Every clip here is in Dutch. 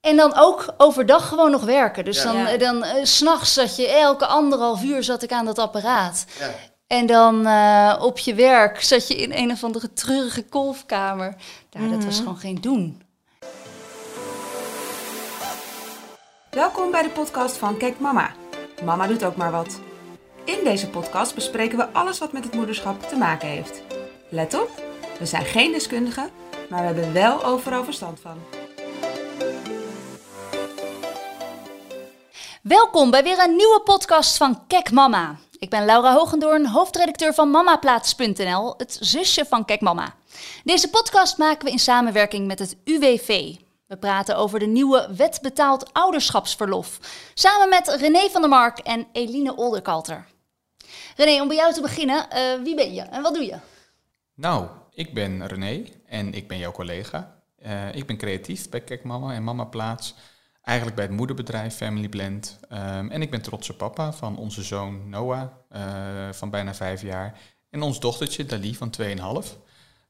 En dan ook overdag gewoon nog werken. Dus Ja. dan, Ja. dan s s'nachts zat je elke anderhalf uur zat ik aan dat apparaat. Ja. En dan eh, op je werk zat je in een of andere treurige kolfkamer. Ja, dat was Mhm. gewoon geen doen. Welkom bij de podcast van Kijk Mama. Mama doet ook maar wat. In deze podcast bespreken we alles wat met het moederschap te maken heeft. Let op, we zijn geen deskundigen, maar we hebben wel overal verstand van. Welkom bij weer een nieuwe podcast van Kek Mama. Ik ben Laura Hogendoorn, hoofdredacteur van mamaplaats.nl, het zusje van Kek Mama. Deze podcast maken we in samenwerking met het UWV. We praten over de nieuwe wet betaald ouderschapsverlof. Samen met René van der Mark en Eline Olderkalter. René, om bij jou te beginnen, eh, wie ben je en wat doe je? Nou, ik ben René en ik ben jouw collega. Eh, ik ben creatief bij Kek Mama en Mama Plaats. Eigenlijk bij het moederbedrijf Family Blend. Ehm, en ik ben trotse papa van onze zoon Noah eh, van bijna vijf jaar. En ons dochtertje Dali van 2,5.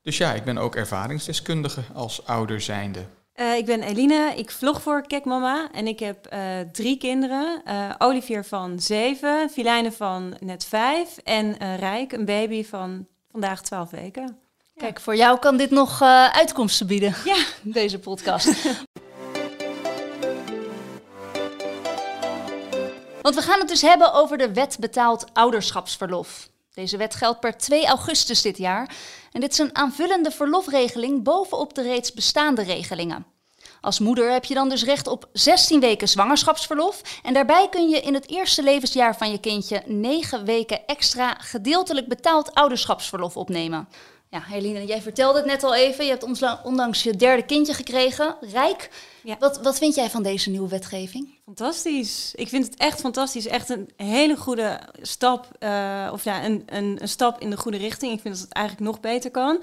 Dus ja, ik ben ook ervaringsdeskundige als ouder zijnde. Eh, ik ben Eline, ik vlog voor Kek Mama en ik heb eh, drie kinderen. Eh, Olivier van zeven, Filijne van net vijf en Rijk, een baby van vandaag twaalf weken. Kijk, voor jou kan dit nog eh, uitkomsten bieden, Ja. deze podcast. Want we gaan het dus hebben over de wet betaald ouderschapsverlof. Deze wet geldt per 2 augustus dit jaar. En dit is een aanvullende verlofregeling bovenop de reeds bestaande regelingen. Als moeder heb je dan dus recht op 16 weken zwangerschapsverlof. En daarbij kun je in het eerste levensjaar van je kindje 9 weken extra gedeeltelijk betaald ouderschapsverlof opnemen. Ja, Helene, jij vertelde het net al even. Je hebt onlangs je derde kindje gekregen, Rijk. Ja. Wat, wat vind jij van deze nieuwe wetgeving? Fantastisch. Ik vind het echt fantastisch. Echt een hele goede stap. eh, of ja, een, een, een stap in de goede richting. Ik vind dat het eigenlijk nog beter kan.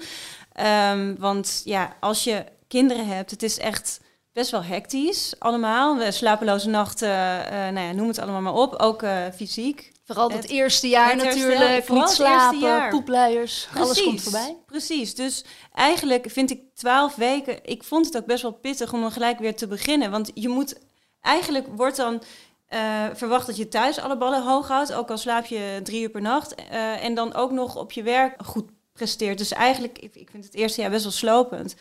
Ehm, want ja, als je kinderen hebt, het is echt best wel hectisch allemaal. We slapeloze nachten, eh, nou ja, noem het allemaal maar op. Ook eh, fysiek. Vooral het, eerste jaar herstel, natuurlijk. vooral Niet slapen, poepluiers, alles komt voorbij. Precies. Dus eigenlijk vind ik twaalf weken. Ik vond het ook best wel pittig om dan gelijk weer te beginnen. Want je moet. Eigenlijk wordt dan. eh, verwacht dat je thuis alle ballen hoog houdt, ook al slaap je drie uur per nacht. eh, en dan ook nog op je werk goed presteert. Dus eigenlijk, ik, ik vind het eerste jaar best wel slopend.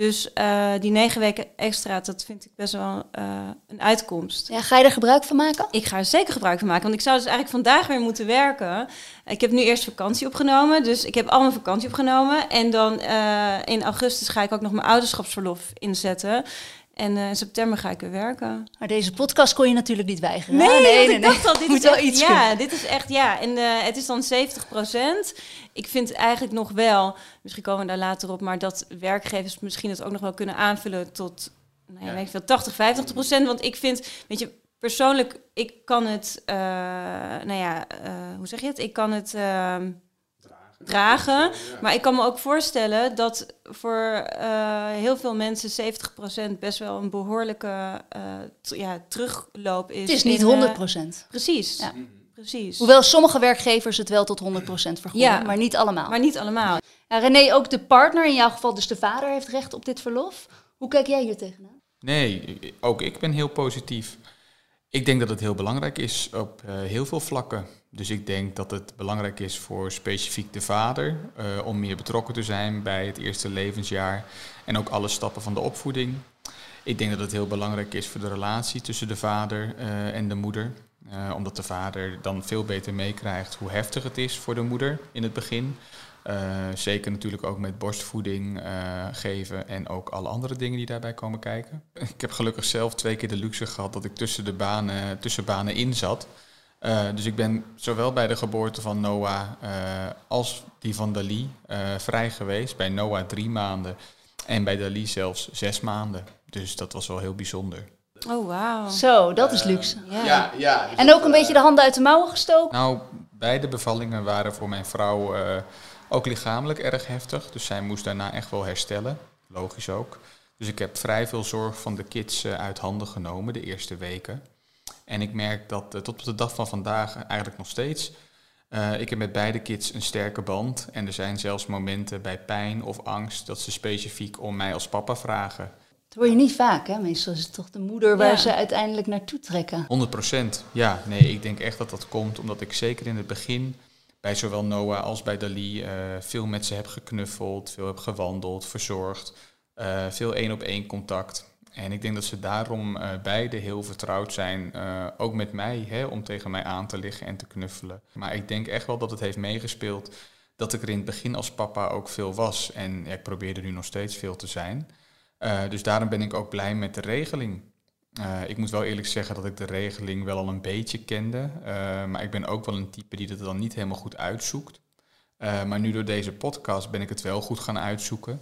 Dus eh, die negen weken extra, dat vind ik best wel eh, een uitkomst. Ja, ga je er gebruik van maken? Ik ga er zeker gebruik van maken, want ik zou dus eigenlijk vandaag weer moeten werken. Ik heb nu eerst vakantie opgenomen, dus ik heb al mijn vakantie opgenomen. En dan eh, in augustus ga ik ook nog mijn ouderschapsverlof inzetten. En eh, in september ga ik weer werken. Maar deze podcast kon je natuurlijk niet weigeren. Nee, hè? want ik dacht al, dit Moet is wel echt, iets ja, kunnen. dit is echt, ja. En eh, het is dan 70% Ik vind eigenlijk nog wel, misschien komen we daar later op, maar dat werkgevers misschien het ook nog wel kunnen aanvullen tot, nou ja, weet ik veel, 80, 50 procent. Want ik vind, weet je, persoonlijk, ik kan het, eh, nou ja, eh, hoe zeg je het? Ik kan het ehm, dragen. Maar ik kan me ook voorstellen dat voor eh, heel veel mensen 70% best wel een behoorlijke eh, ja, terugloop is. Het is niet in, 100 eh, procent. precies, Ja. precies. Hoewel sommige werkgevers het wel tot 100 procent vergoeden, Ja. maar niet allemaal. Maar niet allemaal. Ja, René, ook de partner, in jouw geval dus de vader, heeft recht op dit verlof. Hoe kijk jij hier tegenaan? Nee, ook ik ben heel positief. Ik denk dat het heel belangrijk is op eh, heel veel vlakken. Dus ik denk dat het belangrijk is voor specifiek de vader eh, om meer betrokken te zijn bij het eerste levensjaar en ook alle stappen van de opvoeding. Ik denk dat het heel belangrijk is voor de relatie tussen de vader eh, en de moeder. Eh, omdat de vader dan veel beter meekrijgt hoe heftig het is voor de moeder in het begin. Zeker natuurlijk ook met borstvoeding geven en ook alle andere dingen die daarbij komen kijken. Ik heb gelukkig zelf twee keer de luxe gehad dat ik tussen de banen, tussen banen in zat. Eh, dus ik ben zowel bij de geboorte van Noah eh, als die van Dali eh, vrij geweest. Bij Noah drie maanden en bij Dali zelfs zes maanden. Dus dat was wel heel bijzonder. Oh, wauw. Zo, dat is luxe. Ja. Ja, ja. dus En dat, ook een beetje de handen uit de mouwen gestoken. Nou, beide bevallingen waren voor mijn vrouw eh, ook lichamelijk erg heftig. Dus zij moest daarna echt wel herstellen. Logisch ook. Dus ik heb vrij veel zorg van de kids eh, uit handen genomen de eerste weken. En ik merk dat eh, tot op de dag van vandaag eigenlijk nog steeds. eh, ik heb met beide kids een sterke band. En er zijn zelfs momenten bij pijn of angst dat ze specifiek om mij als papa vragen. Dat hoor je niet vaak, hè? Meestal is het toch de moeder waar Ja. ze uiteindelijk naartoe trekken. 100 procent. Ja, nee, ik denk echt dat dat komt omdat ik zeker in het begin bij zowel Noah als bij Dali eh, veel met ze heb geknuffeld, veel heb gewandeld, verzorgd, eh, veel één op één contact. En ik denk dat ze daarom eh beide heel vertrouwd zijn, eh, ook met mij, hè, om tegen mij aan te liggen en te knuffelen. Maar ik denk echt wel dat het heeft meegespeeld dat ik er in het begin als papa ook veel was. En ik probeer er nu nog steeds veel te zijn. Eh, dus daarom ben ik ook blij met de regeling. Ik moet wel eerlijk zeggen dat ik de regeling wel al een beetje kende. maar ik ben ook wel een type die het dan niet helemaal goed uitzoekt. Maar nu door deze podcast ben ik het wel goed gaan uitzoeken.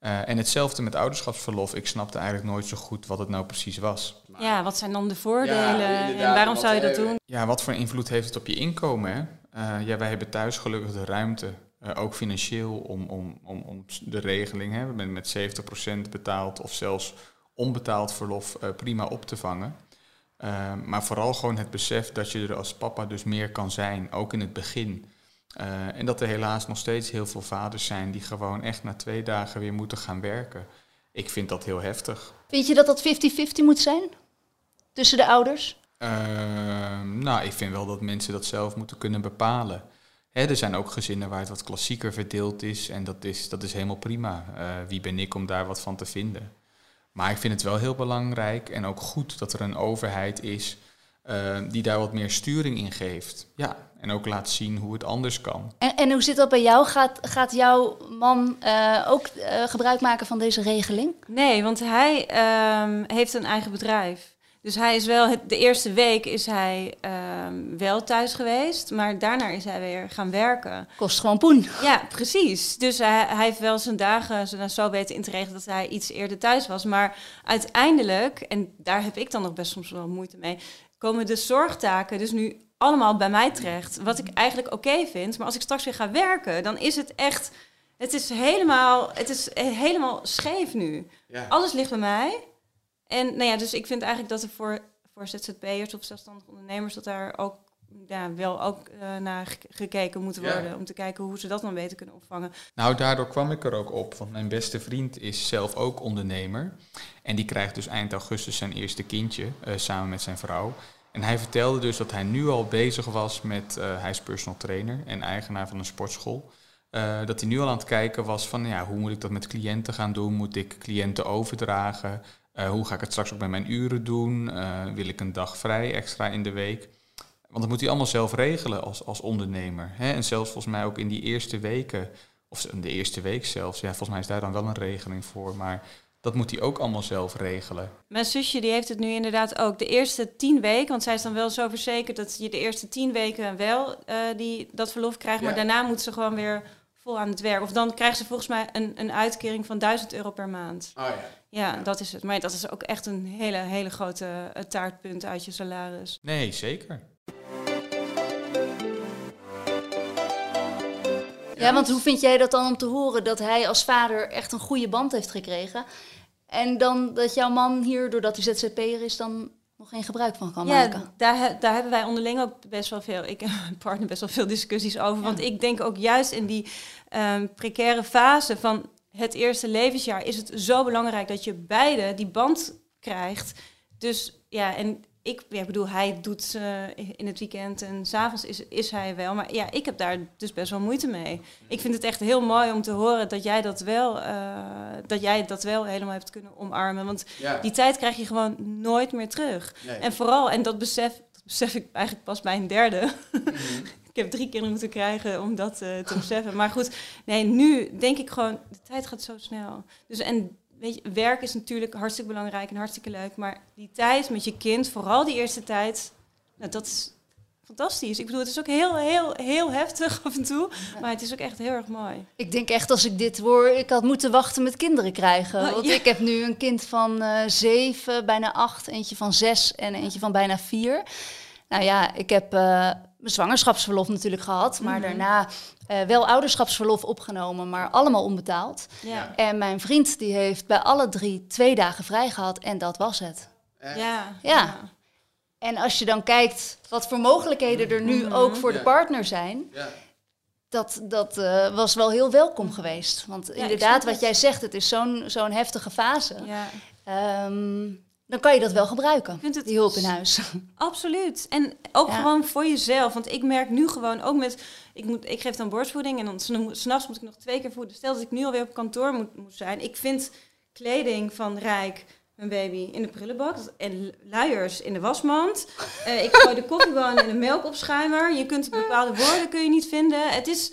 Eh, en hetzelfde met ouderschapsverlof. Ik snapte eigenlijk nooit zo goed wat het nou precies was. Ja, wat zijn dan de voordelen Ja, en waarom zou je dat eh, doen? Ja, wat voor invloed heeft het op je inkomen? Hè? Eh, ja, wij hebben thuis gelukkig de ruimte, eh, ook financieel, om, om, om, om de regeling hè, met, met 70% betaald of zelfs onbetaald verlof eh, prima op te vangen. Maar vooral gewoon het besef dat je er als papa dus meer kan zijn, ook in het begin. Eh, en dat er helaas nog steeds heel veel vaders zijn die gewoon echt na twee dagen weer moeten gaan werken. Ik vind dat heel heftig. Vind je dat dat 50-50 moet zijn? Tussen de ouders? Ehm, nou, ik vind wel dat mensen dat zelf moeten kunnen bepalen. Hè, er zijn ook gezinnen waar het wat klassieker verdeeld is en dat is, dat is helemaal prima. Eh, wie ben ik om daar wat van te vinden? Maar ik vind het wel heel belangrijk en ook goed dat er een overheid is eh, die daar wat meer sturing in geeft. Ja, en ook laat zien hoe het anders kan. En, en hoe zit dat bij jou? Gaat, gaat jouw man eh, ook eh, gebruik maken van deze regeling? Nee, want hij ehm, heeft een eigen bedrijf. Dus hij is wel, het, de eerste week is hij ehm, wel thuis geweest, maar daarna is hij weer gaan werken. Kost gewoon poen. Ja, precies. Dus hij, hij heeft wel zijn dagen zo- zo weten in te regelen dat hij iets eerder thuis was. Maar uiteindelijk, en daar heb ik dan nog best soms wel moeite mee, komen de zorgtaken dus nu allemaal bij mij terecht. Wat ik eigenlijk oké vind. Maar als ik straks weer ga werken, dan is het echt. Het is helemaal, het is helemaal scheef nu. Ja. Alles ligt bij mij. En nou ja, dus ik vind eigenlijk dat er voor, voor ZZP'ers of zelfstandige ondernemers dat daar ook ja, wel ook eh, naar ge- gekeken moet Ja. worden. Om te kijken hoe ze dat dan beter kunnen opvangen. Nou, daardoor kwam ik er ook op, want mijn beste vriend is zelf ook ondernemer. En die krijgt dus eind augustus zijn eerste kindje, eh, samen met zijn vrouw. En hij vertelde dus dat hij nu al bezig was met, eh, hij is personal trainer en eigenaar van een sportschool. Dat hij nu al aan het kijken was van, ja, hoe moet ik dat met cliënten gaan doen? Moet ik cliënten overdragen? Hoe ga ik het straks ook bij mijn uren doen? Wil ik een dag vrij extra in de week? Want dat moet hij allemaal zelf regelen als, als ondernemer. Hè? En zelfs volgens mij ook in die eerste weken, of de eerste week zelfs, ja, volgens mij is daar dan wel een regeling voor. Maar dat moet hij ook allemaal zelf regelen. Mijn zusje die heeft het nu inderdaad ook. De eerste tien weken, want zij is dan wel zo verzekerd dat je de eerste tien weken wel eh, die, dat verlof krijgt. Maar Ja. daarna moet ze gewoon weer vol aan het werk. Of dan krijgt ze volgens mij een, een uitkering van 1000 euro per maand. Oh ja. Ja, dat is het. Maar dat is ook echt een hele, hele grote eh, taartpunt uit je salaris. Nee, zeker. Ja, want hoe vind jij dat dan om te horen dat hij als vader echt een goede band heeft gekregen? En dan dat jouw man hier, doordat hij ZZP'er is, dan nog geen gebruik van kan maken? Ja, daar, he- daar hebben wij onderling ook best wel veel, ik en mijn partner best wel veel discussies over. Want ik denk ook juist in die ehm, precaire fase van het eerste levensjaar is het zo belangrijk dat je beide die band krijgt. Dus ja, en ik ja, ik bedoel, hij doet eh, in het weekend en s'avonds is, is hij wel. Maar ja, ik heb daar dus best wel moeite mee. Ik vind het echt heel mooi om te horen dat jij dat wel, eh, dat jij dat wel helemaal hebt kunnen omarmen. Want Ja. die tijd krijg je gewoon nooit meer terug. Nee. En vooral, en dat besef, dat besef ik eigenlijk pas bij een derde. Mhm. ik heb drie kinderen moeten krijgen om dat eh, te beseffen. Maar goed, nee, nu denk ik gewoon, de tijd gaat zo snel. Dus en weet je, werk is natuurlijk hartstikke belangrijk en hartstikke leuk. Maar die tijd met je kind, vooral die eerste tijd, nou, dat is fantastisch. Ik bedoel, het is ook heel, heel, heel heftig af en toe. Maar het is ook echt heel erg mooi. Ik denk echt als ik dit hoor, ik had moeten wachten met kinderen krijgen. Oh, Want ja. ik heb nu een kind van eh, zeven, bijna acht, eentje van zes en eentje van bijna vier. Nou ja, ik heb eh, mijn zwangerschapsverlof natuurlijk gehad, maar Mhm. daarna eh, wel ouderschapsverlof opgenomen, maar allemaal onbetaald. Ja, En mijn vriend die heeft bij alle drie twee dagen vrij gehad en dat was het. Echt? ja. Ja. En als je dan kijkt wat voor mogelijkheden er nu Mhm. ook voor de partner zijn, Ja. dat, dat eh, was wel heel welkom geweest. Want inderdaad, wat jij zegt, het is zo'n zo'n heftige fase. Ja. ehm, dan kan je dat wel gebruiken, vind het die hulp in huis. Absoluut. En ook Ja. gewoon voor jezelf. Want ik merk nu gewoon ook met... Ik, moet, ik geef dan borstvoeding en dan s'na- s'nachts moet ik nog twee keer voeden. Stel dat ik nu alweer op kantoor moet, moet zijn. Ik vind kleding van Rijk, mijn baby, in de prullenbak. En luiers in de wasmand. Eh, ik gooi de koffiebonen in de melkopschuimer. Je kunt bepaalde woorden kun je niet vinden. Het is...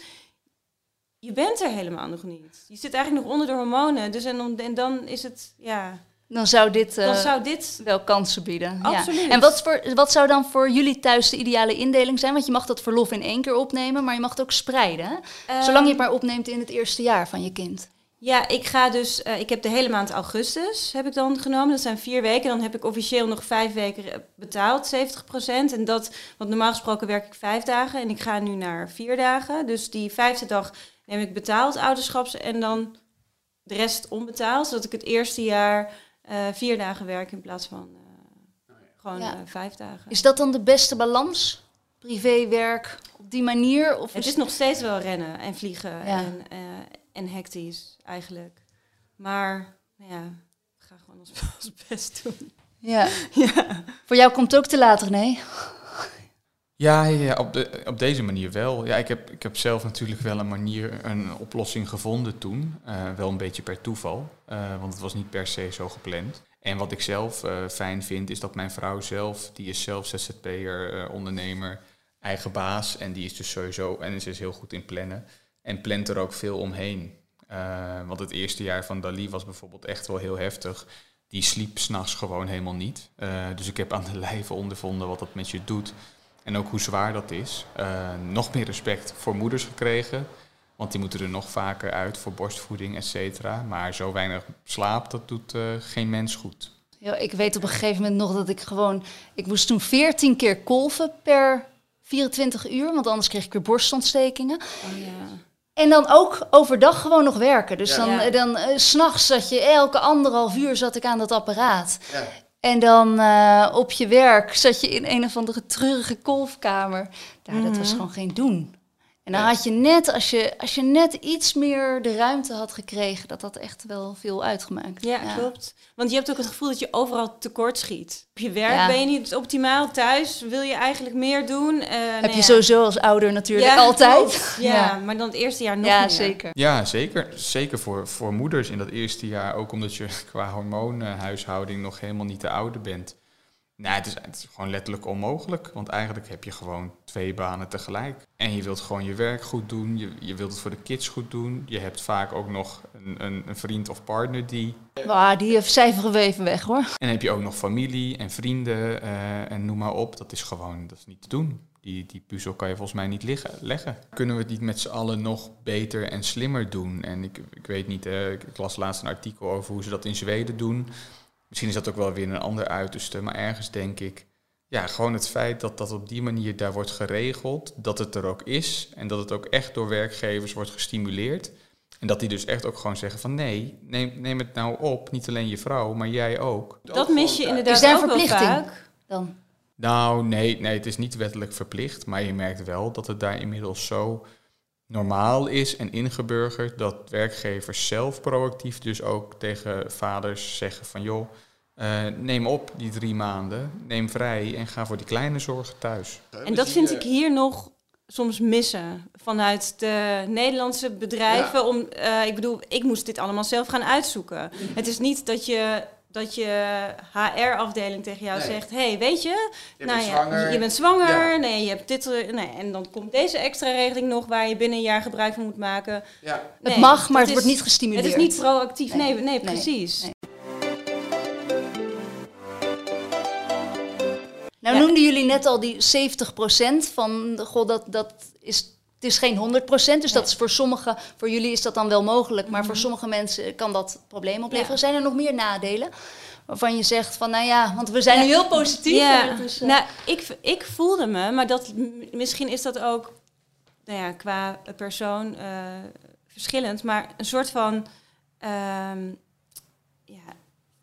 Je bent er helemaal nog niet. Je zit eigenlijk nog onder de hormonen. Dus en, dan- en dan is het... Ja, Dan zou dit dan eh, zou dit... wel kansen bieden. Ja. Absoluut. En wat, voor, wat zou dan voor jullie thuis de ideale indeling zijn? Want je mag dat verlof in één keer opnemen, maar je mag het ook spreiden. hè? Zolang je Ehm, het maar opneemt in het eerste jaar van je kind. Ja, ik ga dus. eh, ik heb de hele maand augustus heb ik dan genomen. Dat zijn vier weken. Dan heb ik officieel nog vijf weken eh, betaald, 70%. En dat, want normaal gesproken werk ik vijf dagen en ik ga nu naar vier dagen. Dus die vijfde dag neem ik betaald ouderschaps en dan de rest onbetaald, zodat ik het eerste jaar vier dagen werk in plaats van eh, gewoon Ja. eh, vijf dagen. Is dat dan de beste balans? Privé-werk op die manier? Of Het is is nog steeds wel rennen en vliegen Ja. en, eh, en hectisch eigenlijk. Maar nou ja, ik ga gewoon ons, best doen. ja. Ja. Voor jou komt het ook te laat, nee? Ja, ja, op, de, op deze manier wel. Ja, ik heb, ik heb zelf natuurlijk wel een manier, een oplossing gevonden toen. Eh, wel een beetje per toeval, eh, want het was niet per se zo gepland. En wat ik zelf eh, fijn vind, is dat mijn vrouw zelf, die is zelf ZZP'er, ondernemer, eigen baas. En die is dus sowieso, en ze is heel goed in plannen. En plant er ook veel omheen. Want het eerste jaar van Dali was bijvoorbeeld echt wel heel heftig. Die sliep s'nachts gewoon helemaal niet. Dus ik heb aan de lijve ondervonden wat dat met je doet. En ook hoe zwaar dat is. Eh, nog meer respect voor moeders gekregen. Want die moeten er nog vaker uit voor borstvoeding, et cetera. Maar zo weinig slaap, dat doet eh, geen mens goed. Ja, ik weet op een gegeven moment nog dat ik gewoon... Ik moest toen 14 keer kolven per 24 uur, want anders kreeg ik weer borstontstekingen. Oh, ja. En dan ook overdag gewoon nog werken. Dus Ja. dan, eh, dan eh, 's s'nachts zat je elke anderhalf uur zat ik aan dat apparaat. Ja. En dan eh, op je werk zat je in een of andere treurige kolfkamer. Ja, dat was Mhm. gewoon geen doen. En dan had je net, als je, als je net iets meer de ruimte had gekregen, dat dat echt wel veel uitgemaakt. Ja, klopt. Want je hebt ook het gevoel dat je overal tekort schiet. Op je werk Ja. ben je niet optimaal. Thuis wil je eigenlijk meer doen. Eh, Heb nou je ja. sowieso als ouder natuurlijk Ja, altijd. Ja, maar dan het eerste jaar nog ja meer. zeker. Ja, zeker. Zeker voor, voor moeders in dat eerste jaar. Ook omdat je qua hormoonhuishouding nog helemaal niet de oude bent. Nou, het is, het is gewoon letterlijk onmogelijk. Want eigenlijk heb je gewoon twee banen tegelijk. En je wilt gewoon je werk goed doen. Je, je wilt het voor de kids goed doen. Je hebt vaak ook nog een, een, een vriend of partner die. Maar die cijferen we even weg hoor. En dan heb je ook nog familie en vrienden eh, en noem maar op. Dat is gewoon dat is niet te doen. Die, die puzzel kan je volgens mij niet liggen, leggen. Kunnen we het niet met z'n allen nog beter en slimmer doen? En ik, ik weet niet, eh, ik las laatst een artikel over hoe ze dat in Zweden doen. Misschien is dat ook wel weer een ander uiterste, maar ergens denk ik... Ja, gewoon het feit dat dat op die manier daar wordt geregeld, dat het er ook is en dat het ook echt door werkgevers wordt gestimuleerd. En dat die dus echt ook gewoon zeggen van nee, neem, neem het nou op, niet alleen je vrouw, maar jij ook. Dat mis je inderdaad Is daar ook wel verplichting? vaak. Dan. Nou, nee, nee, het is niet wettelijk verplicht, maar je merkt wel dat het daar inmiddels zo normaal is en ingeburgerd dat werkgevers zelf proactief dus ook tegen vaders zeggen van joh, eh, neem op die drie maanden, neem vrij en ga voor die kleine zorgen thuis. En dat vind ik hier nog soms missen vanuit de Nederlandse bedrijven. Om, eh, ik bedoel, ik moest dit allemaal zelf gaan uitzoeken. Het is niet dat je, dat je HR-afdeling tegen jou Nee. zegt... hey, weet je, Je nou bent ja, zwanger. je bent zwanger, Ja. nee, je hebt dit... eh, Nee, en dan komt deze extra regeling nog waar je binnen een jaar gebruik van moet maken. Ja. Het Nee, mag, maar het is- wordt niet gestimuleerd. Het is niet proactief, Nee. nee, precies. Nee. Nou Ja. noemden jullie net al die 70% van, de- goh, dat, dat is, het is geen 100%, dus dat is voor sommigen, voor jullie is dat dan wel mogelijk, maar voor sommige mensen kan dat problemen opleveren. Ja. Zijn er nog meer nadelen? Waarvan je zegt van, nou ja, want we zijn nu heel positief. Ja, is, eh, nou, ik, ik voelde me, maar dat, misschien is dat ook nou ja, qua persoon eh, verschillend, maar een soort van ehm, ja,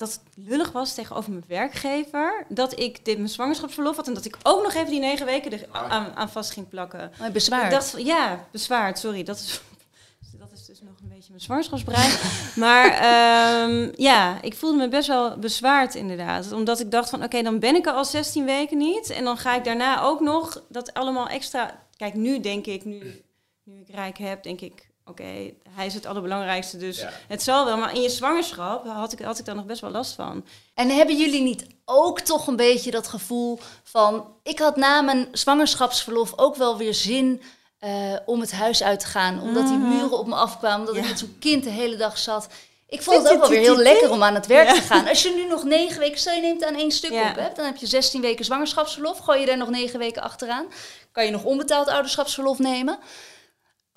dat het lullig was tegenover mijn werkgever. Dat ik dit mijn zwangerschapsverlof had en dat ik ook nog even die negen weken er aan, aan vast ging plakken. oh, bezwaar. Dat, ja, bezwaard, sorry. Dat is, dat is dus nog een beetje beetje mijn zwangerschapsbrein. maar ehm, ja, ik voelde me best wel bezwaard inderdaad. Omdat ik dacht van, oké, dan ben ik er al 16 weken niet. En dan ga ik daarna ook nog dat allemaal extra... Kijk, nu denk ik, nu, nu ik rijk heb, denk ik... Oké, hij is het allerbelangrijkste, dus het zal wel. Maar in je zwangerschap had ik, had ik daar nog best wel last van. En hebben jullie niet ook toch een beetje dat gevoel van... Ik had na mijn zwangerschapsverlof ook wel weer zin eh, om het huis uit te gaan. Omdat die Mhm. muren op me afkwamen, omdat ik met zo'n kind de hele dag zat. Ik vond het ook wel weer heel lekker om aan het werk te gaan. Als je nu nog negen weken, stel je neemt aan één stuk Ja. op, hè, dan heb je 16 weken zwangerschapsverlof. Gooi je daar nog negen weken achteraan. Kan je nog onbetaald ouderschapsverlof nemen.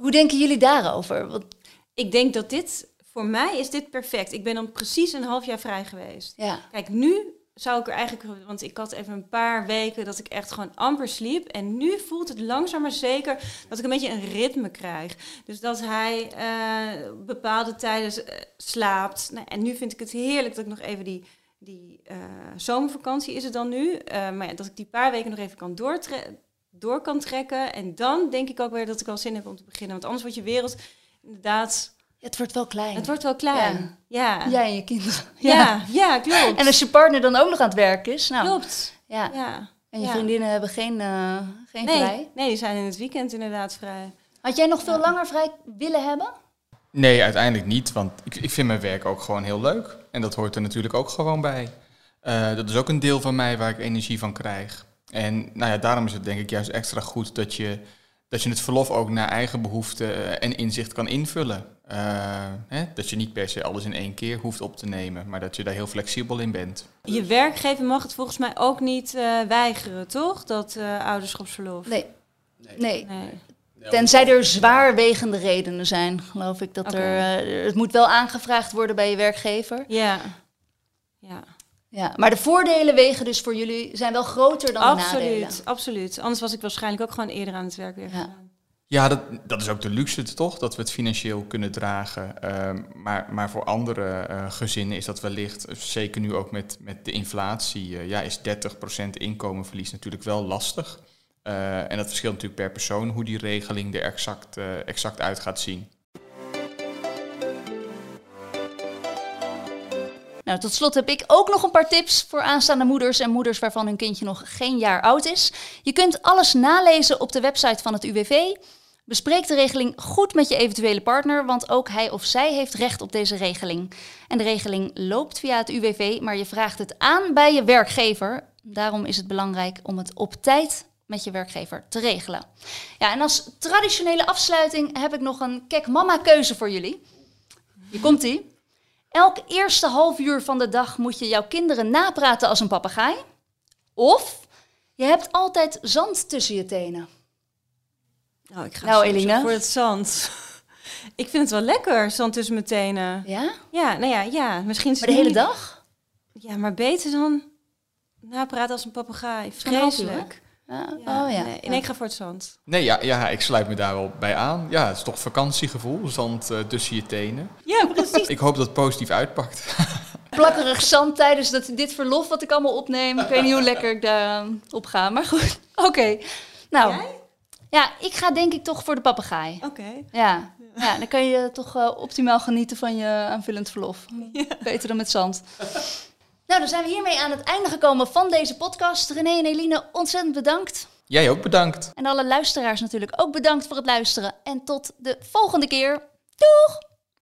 Hoe denken jullie daarover? Want, Ik denk dat dit, voor mij is dit perfect. Ik ben dan precies een half jaar vrij geweest. ja. Kijk, nu zou ik er eigenlijk, want ik had even een paar weken dat ik echt gewoon amper sliep. En nu voelt het langzaam maar zeker dat ik een beetje een ritme krijg. Dus dat hij eh, bepaalde tijden eh, slaapt. Nou, en nu vind ik het heerlijk dat ik nog even die, die eh, zomervakantie is het dan nu. maar ja, dat ik die paar weken nog even kan doortre- door kan trekken. En dan denk ik ook weer dat ik al zin heb om te beginnen. Want anders wordt je wereld inderdaad, Het wordt wel klein. het wordt wel klein. Ja, ja. Jij en je kinderen. Ja, ja, klopt. En als je partner dan ook nog aan het werk is. Nou, Klopt. Ja. Ja. En je Ja. vriendinnen hebben geen, eh, geen Nee, vrij. nee, die zijn in het weekend inderdaad vrij. Had jij nog veel langer vrij willen hebben? Nee, uiteindelijk niet, want ik, ik vind mijn werk ook gewoon heel leuk. En dat hoort er natuurlijk ook gewoon bij. Eh, dat is ook een deel van mij waar ik energie van krijg. En nou ja, daarom is het denk ik juist extra goed dat je, dat je het verlof ook naar eigen behoeften eh, en inzicht kan invullen. Eh, hè? Dat je niet per se alles in één keer hoeft op te nemen, maar dat je daar heel flexibel in bent. Je werkgever mag het volgens mij ook niet eh, weigeren, toch? Dat eh, ouderschapsverlof. Nee. Nee. Nee. Tenzij er zwaarwegende redenen zijn, geloof ik. Dat er, het moet wel aangevraagd worden bij je werkgever. Ja. Ja, Ja, maar de voordelen wegen dus voor jullie zijn wel groter dan de nadelen. absoluut, absoluut. Anders was ik waarschijnlijk ook gewoon eerder aan het werk weer Ja. gegaan. Ja, dat, dat is ook de luxe toch, dat we het financieel kunnen dragen. Ehm, maar, maar voor andere eh, gezinnen is dat wellicht, eh, zeker nu ook met, met de inflatie, eh, ja, is 30% inkomenverlies natuurlijk wel lastig. Eh, en dat verschilt natuurlijk per persoon hoe die regeling er exact, eh, exact uit gaat zien. Nou, tot slot heb ik ook nog een paar tips voor aanstaande moeders en moeders waarvan hun kindje nog geen jaar oud is. Je kunt alles nalezen op de website van het UWV. Bespreek de regeling goed met je eventuele partner, want ook hij of zij heeft recht op deze regeling. En de regeling loopt via het UWV, maar je vraagt het aan bij je werkgever. Daarom is het belangrijk om het op tijd met je werkgever te regelen. Ja, en als traditionele afsluiting heb ik nog een kek mama keuze voor jullie. Hier komt ie. Elk eerste half uur van de dag moet je jouw kinderen napraten als een papegaai. Of je hebt altijd zand tussen je tenen. Nou, ik ga Nou, Eline? voor het zand. ik vind het wel lekker, zand tussen mijn tenen. Ja? Ja, nou ja, ja. Misschien is Maar de hele niet- dag? Ja, maar beter dan napraten als een papegaai. Vreselijk. Ja, oh ja. Nee, nee, ik ga voor het zand. Nee, ja, ja, ik sluit me daar wel bij aan. Ja, het is toch vakantiegevoel, zand eh, tussen je tenen. Ja, precies. Ik hoop dat het positief uitpakt. Plakkerig zand tijdens dat, dit verlof wat ik allemaal opneem. Ik weet niet hoe lekker ik daar eh, op ga, maar goed. Oké. Nou, ja, ik ga denk ik toch voor de papegaai. Oké. Ja. ja, dan kan je toch eh, optimaal genieten van je aanvullend verlof. Beter dan met zand. Nou, dan zijn we hiermee aan het einde gekomen van deze podcast. René en Eline, ontzettend bedankt. Jij ook bedankt. En alle luisteraars natuurlijk ook bedankt voor het luisteren. En tot de volgende keer. Doeg!